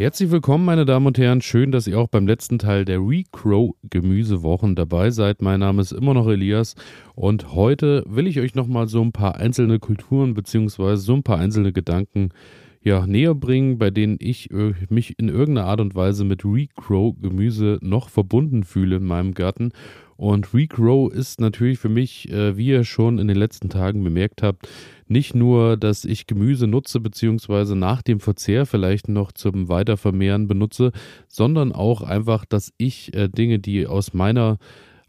Herzlich willkommen, meine Damen und Herren. Schön, dass ihr auch beim letzten Teil der Recrow Gemüsewochen dabei seid. Mein Name ist immer noch Elias und heute will ich euch nochmal so ein paar einzelne Kulturen bzw. so ein paar einzelne Gedanken ja, näher bringen, bei denen ich äh, mich in irgendeiner Art und Weise mit Recrow Gemüse noch verbunden fühle in meinem Garten. Und Regrow ist natürlich für mich, äh, wie ihr schon in den letzten Tagen bemerkt habt, nicht nur, dass ich Gemüse nutze, beziehungsweise nach dem Verzehr vielleicht noch zum Weitervermehren benutze, sondern auch einfach, dass ich äh, Dinge, die aus meiner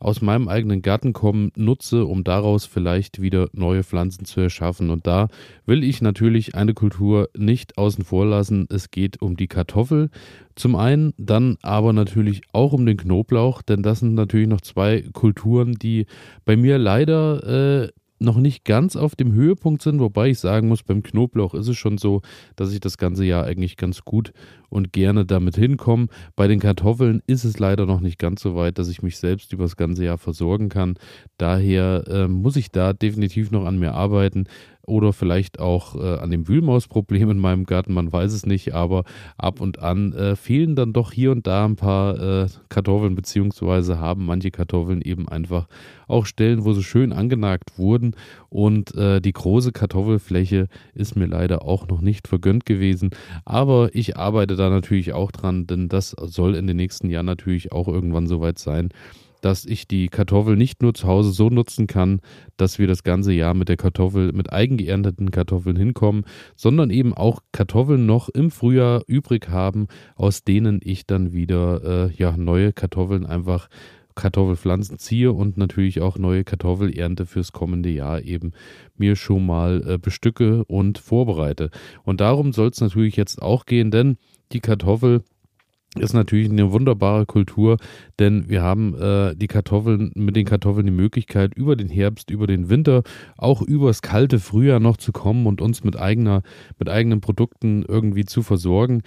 aus meinem eigenen Garten kommen, nutze, um daraus vielleicht wieder neue Pflanzen zu erschaffen. Und da will ich natürlich eine Kultur nicht außen vor lassen. Es geht um die Kartoffel. Zum einen, dann aber natürlich auch um den Knoblauch, denn das sind natürlich noch zwei Kulturen, die bei mir leider äh, noch nicht ganz auf dem Höhepunkt sind, wobei ich sagen muss, beim Knoblauch ist es schon so, dass ich das ganze Jahr eigentlich ganz gut und gerne damit hinkomme. Bei den Kartoffeln ist es leider noch nicht ganz so weit, dass ich mich selbst über das ganze Jahr versorgen kann. Daher äh, muss ich da definitiv noch an mir arbeiten oder vielleicht auch äh, an dem Wühlmausproblem in meinem Garten, man weiß es nicht, aber ab und an äh, fehlen dann doch hier und da ein paar äh, Kartoffeln, beziehungsweise haben manche Kartoffeln eben einfach auch Stellen, wo sie schön angenagt wurden. Und äh, die große Kartoffelfläche ist mir leider auch noch nicht vergönnt gewesen, aber ich arbeite da natürlich auch dran, denn das soll in den nächsten Jahren natürlich auch irgendwann soweit sein dass ich die Kartoffel nicht nur zu Hause so nutzen kann, dass wir das ganze Jahr mit der Kartoffel, mit eigengeernteten Kartoffeln hinkommen, sondern eben auch Kartoffeln noch im Frühjahr übrig haben, aus denen ich dann wieder äh, ja, neue Kartoffeln einfach Kartoffelpflanzen ziehe und natürlich auch neue Kartoffelernte fürs kommende Jahr eben mir schon mal äh, bestücke und vorbereite. Und darum soll es natürlich jetzt auch gehen, denn die Kartoffel ist natürlich eine wunderbare Kultur, denn wir haben äh, die Kartoffeln mit den Kartoffeln die Möglichkeit, über den Herbst, über den Winter, auch übers kalte Frühjahr noch zu kommen und uns mit eigener, mit eigenen Produkten irgendwie zu versorgen.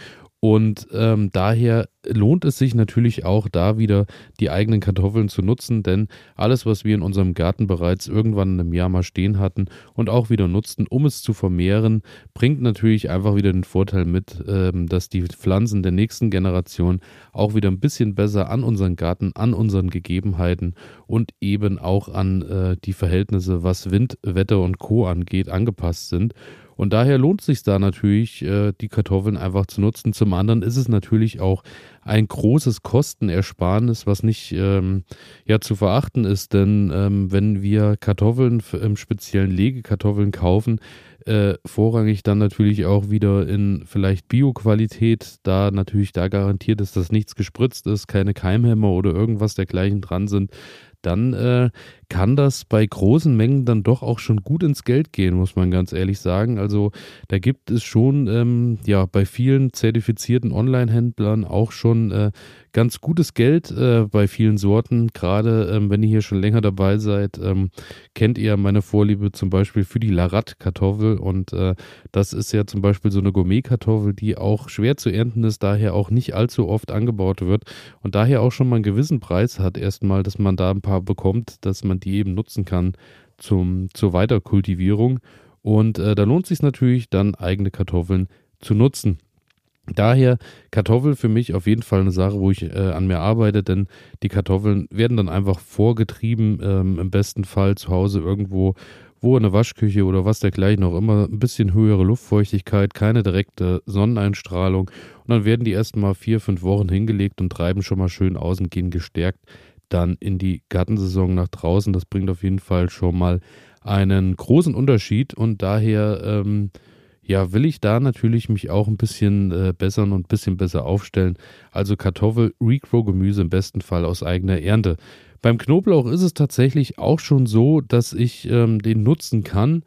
Und ähm, daher lohnt es sich natürlich auch da wieder die eigenen Kartoffeln zu nutzen, denn alles, was wir in unserem Garten bereits irgendwann im Jahr mal stehen hatten und auch wieder nutzten, um es zu vermehren, bringt natürlich einfach wieder den Vorteil mit, ähm, dass die Pflanzen der nächsten Generation auch wieder ein bisschen besser an unseren Garten, an unseren Gegebenheiten und eben auch an äh, die Verhältnisse, was Wind, Wetter und Co angeht, angepasst sind. Und daher lohnt es sich da natürlich, äh, die Kartoffeln einfach zu nutzen. Zum anderen ist es natürlich auch ein großes Kostenersparnis, was nicht ähm, ja zu verachten ist, denn ähm, wenn wir Kartoffeln im speziellen Legekartoffeln kaufen, äh, vorrangig dann natürlich auch wieder in vielleicht Bio-Qualität, da natürlich da garantiert ist, dass nichts gespritzt ist, keine Keimhämmer oder irgendwas dergleichen dran sind, dann äh, kann das bei großen Mengen dann doch auch schon gut ins Geld gehen, muss man ganz ehrlich sagen. Also da gibt es schon ähm, ja bei vielen zertifizierten Online-Händlern auch schon äh, ganz gutes Geld äh, bei vielen Sorten. Gerade ähm, wenn ihr hier schon länger dabei seid, ähm, kennt ihr meine Vorliebe zum Beispiel für die Larat-Kartoffel und äh, das ist ja zum Beispiel so eine Gourmet-Kartoffel, die auch schwer zu ernten ist, daher auch nicht allzu oft angebaut wird und daher auch schon mal einen gewissen Preis hat erstmal, dass man da ein paar bekommt, dass man die eben nutzen kann zum, zur Weiterkultivierung. Und äh, da lohnt es sich natürlich dann eigene Kartoffeln zu nutzen. Daher Kartoffel für mich auf jeden Fall eine Sache, wo ich äh, an mir arbeite, denn die Kartoffeln werden dann einfach vorgetrieben, ähm, im besten Fall zu Hause irgendwo, wo in der Waschküche oder was dergleichen auch immer, ein bisschen höhere Luftfeuchtigkeit, keine direkte Sonneneinstrahlung und dann werden die erstmal vier, fünf Wochen hingelegt und treiben schon mal schön aus und gehen gestärkt dann in die Gartensaison nach draußen. Das bringt auf jeden Fall schon mal einen großen Unterschied und daher ähm, ja, will ich da natürlich mich auch ein bisschen äh, bessern und ein bisschen besser aufstellen. Also Kartoffel, Regrow-Gemüse im besten Fall aus eigener Ernte. Beim Knoblauch ist es tatsächlich auch schon so, dass ich ähm, den nutzen kann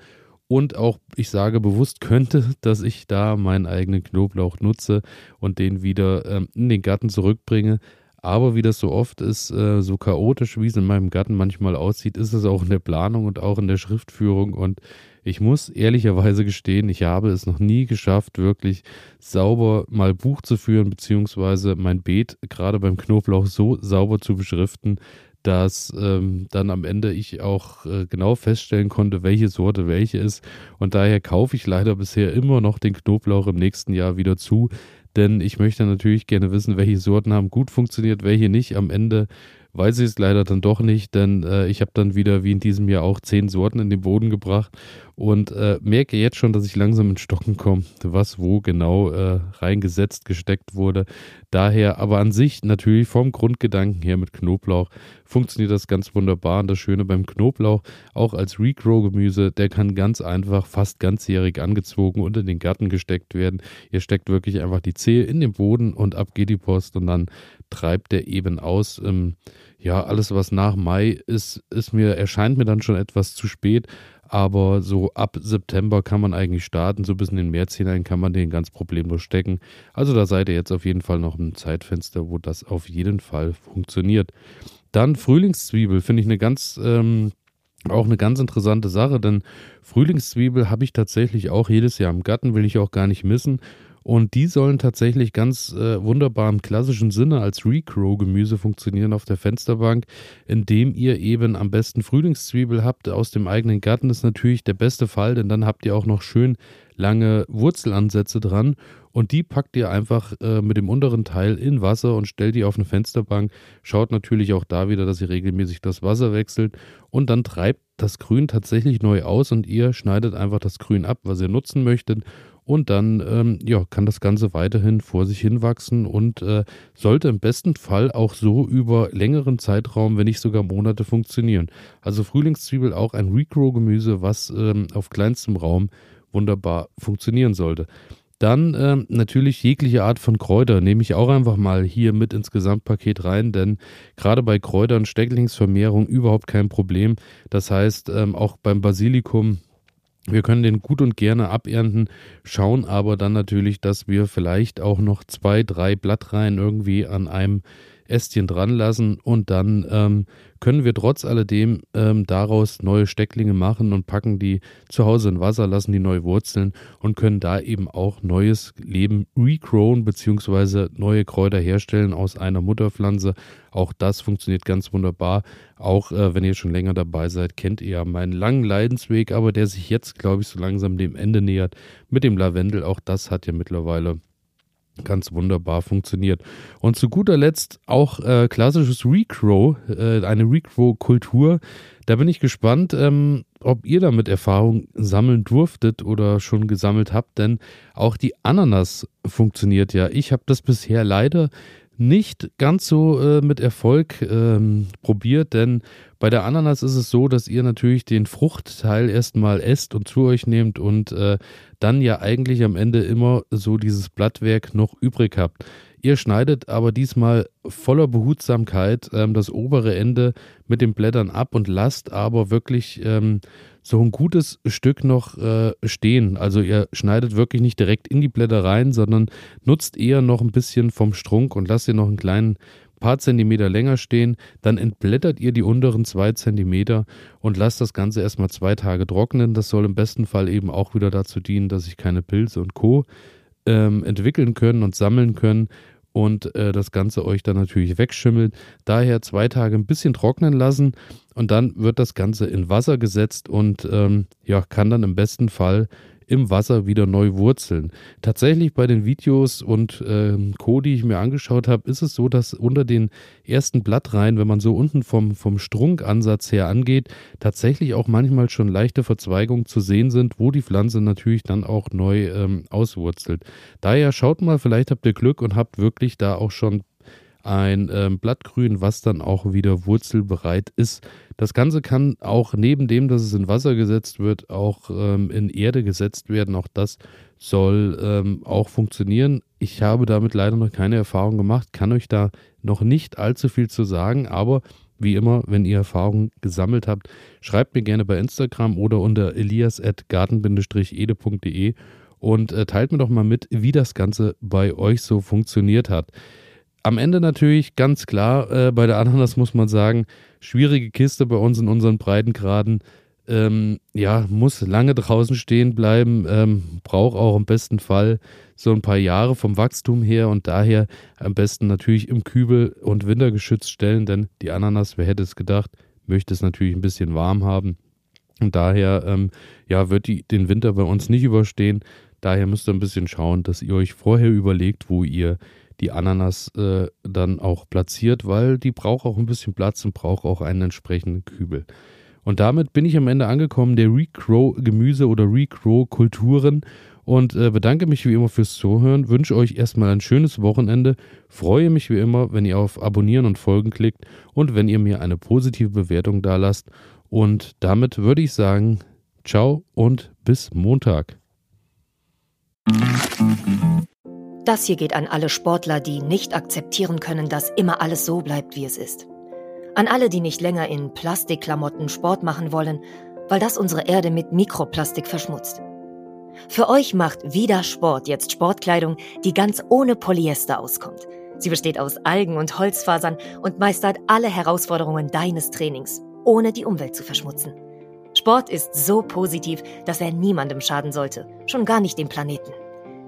und auch, ich sage bewusst könnte, dass ich da meinen eigenen Knoblauch nutze und den wieder ähm, in den Garten zurückbringe. Aber wie das so oft ist, äh, so chaotisch, wie es in meinem Garten manchmal aussieht, ist es auch in der Planung und auch in der Schriftführung. Und ich muss ehrlicherweise gestehen, ich habe es noch nie geschafft, wirklich sauber mal Buch zu führen, beziehungsweise mein Beet gerade beim Knoblauch so sauber zu beschriften, dass ähm, dann am Ende ich auch äh, genau feststellen konnte, welche Sorte welche ist. Und daher kaufe ich leider bisher immer noch den Knoblauch im nächsten Jahr wieder zu, denn ich möchte natürlich gerne wissen, welche Sorten haben gut funktioniert, welche nicht. Am Ende weiß ich es leider dann doch nicht, denn äh, ich habe dann wieder wie in diesem Jahr auch zehn Sorten in den Boden gebracht und äh, merke jetzt schon, dass ich langsam in Stocken komme, was wo genau äh, reingesetzt, gesteckt wurde. Daher aber an sich natürlich vom Grundgedanken her mit Knoblauch funktioniert das ganz wunderbar. Und das Schöne beim Knoblauch, auch als Regrow-Gemüse, der kann ganz einfach fast ganzjährig angezogen und in den Garten gesteckt werden. Ihr steckt wirklich einfach die Zehe in den Boden und ab geht die Post und dann treibt der eben aus. Ähm, ja, alles, was nach Mai ist, ist mir, erscheint mir dann schon etwas zu spät. Aber so ab September kann man eigentlich starten. So bis in den März hinein kann man den ganz problemlos stecken. Also da seid ihr jetzt auf jeden Fall noch ein Zeitfenster, wo das auf jeden Fall funktioniert. Dann Frühlingszwiebel finde ich eine ganz, ähm, auch eine ganz interessante Sache, denn Frühlingszwiebel habe ich tatsächlich auch jedes Jahr im Garten, will ich auch gar nicht missen. Und die sollen tatsächlich ganz äh, wunderbar im klassischen Sinne als Recrow-Gemüse funktionieren auf der Fensterbank, indem ihr eben am besten Frühlingszwiebel habt aus dem eigenen Garten. Ist natürlich der beste Fall, denn dann habt ihr auch noch schön lange Wurzelansätze dran und die packt ihr einfach äh, mit dem unteren Teil in Wasser und stellt die auf eine Fensterbank. Schaut natürlich auch da wieder, dass ihr regelmäßig das Wasser wechselt und dann treibt das Grün tatsächlich neu aus und ihr schneidet einfach das Grün ab, was ihr nutzen möchtet und dann ähm, ja, kann das Ganze weiterhin vor sich hinwachsen und äh, sollte im besten Fall auch so über längeren Zeitraum, wenn nicht sogar Monate funktionieren. Also Frühlingszwiebel auch ein Regrow-Gemüse, was ähm, auf kleinstem Raum wunderbar funktionieren sollte. Dann ähm, natürlich jegliche Art von Kräuter nehme ich auch einfach mal hier mit ins Gesamtpaket rein, denn gerade bei Kräutern Stecklingsvermehrung überhaupt kein Problem. Das heißt, ähm, auch beim Basilikum wir können den gut und gerne abernten, schauen aber dann natürlich, dass wir vielleicht auch noch zwei, drei Blattreihen irgendwie an einem Ästchen dran lassen und dann ähm, können wir trotz alledem ähm, daraus neue Stecklinge machen und packen die zu Hause in Wasser, lassen die neu wurzeln und können da eben auch neues Leben regrown bzw. neue Kräuter herstellen aus einer Mutterpflanze. Auch das funktioniert ganz wunderbar. Auch äh, wenn ihr schon länger dabei seid, kennt ihr ja meinen langen Leidensweg, aber der sich jetzt, glaube ich, so langsam dem Ende nähert mit dem Lavendel. Auch das hat ja mittlerweile ganz wunderbar funktioniert. Und zu guter Letzt auch äh, klassisches Recrow, äh, eine Recrow-Kultur. Da bin ich gespannt, ähm, ob ihr damit Erfahrung sammeln durftet oder schon gesammelt habt, denn auch die Ananas funktioniert ja. Ich habe das bisher leider nicht ganz so äh, mit Erfolg ähm, probiert, denn bei der Ananas ist es so, dass ihr natürlich den Fruchtteil erstmal esst und zu euch nehmt und äh, dann ja eigentlich am Ende immer so dieses Blattwerk noch übrig habt. Ihr schneidet aber diesmal voller Behutsamkeit ähm, das obere Ende mit den Blättern ab und lasst aber wirklich ähm, so ein gutes Stück noch äh, stehen. Also ihr schneidet wirklich nicht direkt in die Blätter rein, sondern nutzt eher noch ein bisschen vom Strunk und lasst ihr noch einen kleinen paar Zentimeter länger stehen, dann entblättert ihr die unteren zwei Zentimeter und lasst das Ganze erstmal zwei Tage trocknen. Das soll im besten Fall eben auch wieder dazu dienen, dass sich keine Pilze und Co. Ähm, entwickeln können und sammeln können und äh, das Ganze euch dann natürlich wegschimmelt. Daher zwei Tage ein bisschen trocknen lassen und dann wird das Ganze in Wasser gesetzt und ähm, ja, kann dann im besten Fall im Wasser wieder neu wurzeln. Tatsächlich bei den Videos und äh, Co., die ich mir angeschaut habe, ist es so, dass unter den ersten Blattreihen, wenn man so unten vom, vom Strunkansatz her angeht, tatsächlich auch manchmal schon leichte Verzweigungen zu sehen sind, wo die Pflanze natürlich dann auch neu ähm, auswurzelt. Daher schaut mal, vielleicht habt ihr Glück und habt wirklich da auch schon ein ähm, Blattgrün, was dann auch wieder wurzelbereit ist. Das Ganze kann auch neben dem, dass es in Wasser gesetzt wird, auch ähm, in Erde gesetzt werden. Auch das soll ähm, auch funktionieren. Ich habe damit leider noch keine Erfahrung gemacht, kann euch da noch nicht allzu viel zu sagen, aber wie immer, wenn ihr Erfahrungen gesammelt habt, schreibt mir gerne bei Instagram oder unter elias.garten-ede.de und äh, teilt mir doch mal mit, wie das Ganze bei euch so funktioniert hat. Am Ende natürlich ganz klar, äh, bei der Ananas muss man sagen, schwierige Kiste bei uns in unseren Breitengraden. Ähm, ja, muss lange draußen stehen bleiben, ähm, braucht auch im besten Fall so ein paar Jahre vom Wachstum her und daher am besten natürlich im Kübel und wintergeschützt stellen, denn die Ananas, wer hätte es gedacht, möchte es natürlich ein bisschen warm haben. Und daher ähm, ja, wird die den Winter bei uns nicht überstehen. Daher müsst ihr ein bisschen schauen, dass ihr euch vorher überlegt, wo ihr die Ananas äh, dann auch platziert, weil die braucht auch ein bisschen Platz und braucht auch einen entsprechenden Kübel. Und damit bin ich am Ende angekommen der Recrow Gemüse oder Recrow Kulturen und äh, bedanke mich wie immer fürs Zuhören, wünsche euch erstmal ein schönes Wochenende, freue mich wie immer, wenn ihr auf Abonnieren und Folgen klickt und wenn ihr mir eine positive Bewertung da lasst. Und damit würde ich sagen, ciao und bis Montag. Das hier geht an alle Sportler, die nicht akzeptieren können, dass immer alles so bleibt, wie es ist. An alle, die nicht länger in Plastikklamotten Sport machen wollen, weil das unsere Erde mit Mikroplastik verschmutzt. Für euch macht Vida Sport jetzt Sportkleidung, die ganz ohne Polyester auskommt. Sie besteht aus Algen und Holzfasern und meistert alle Herausforderungen deines Trainings, ohne die Umwelt zu verschmutzen. Sport ist so positiv, dass er niemandem schaden sollte, schon gar nicht dem Planeten.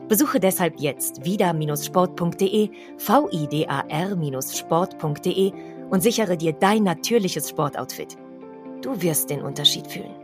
Besuche deshalb jetzt vida-sport.de, vidar-sport.de und sichere dir dein natürliches Sportoutfit. Du wirst den Unterschied fühlen.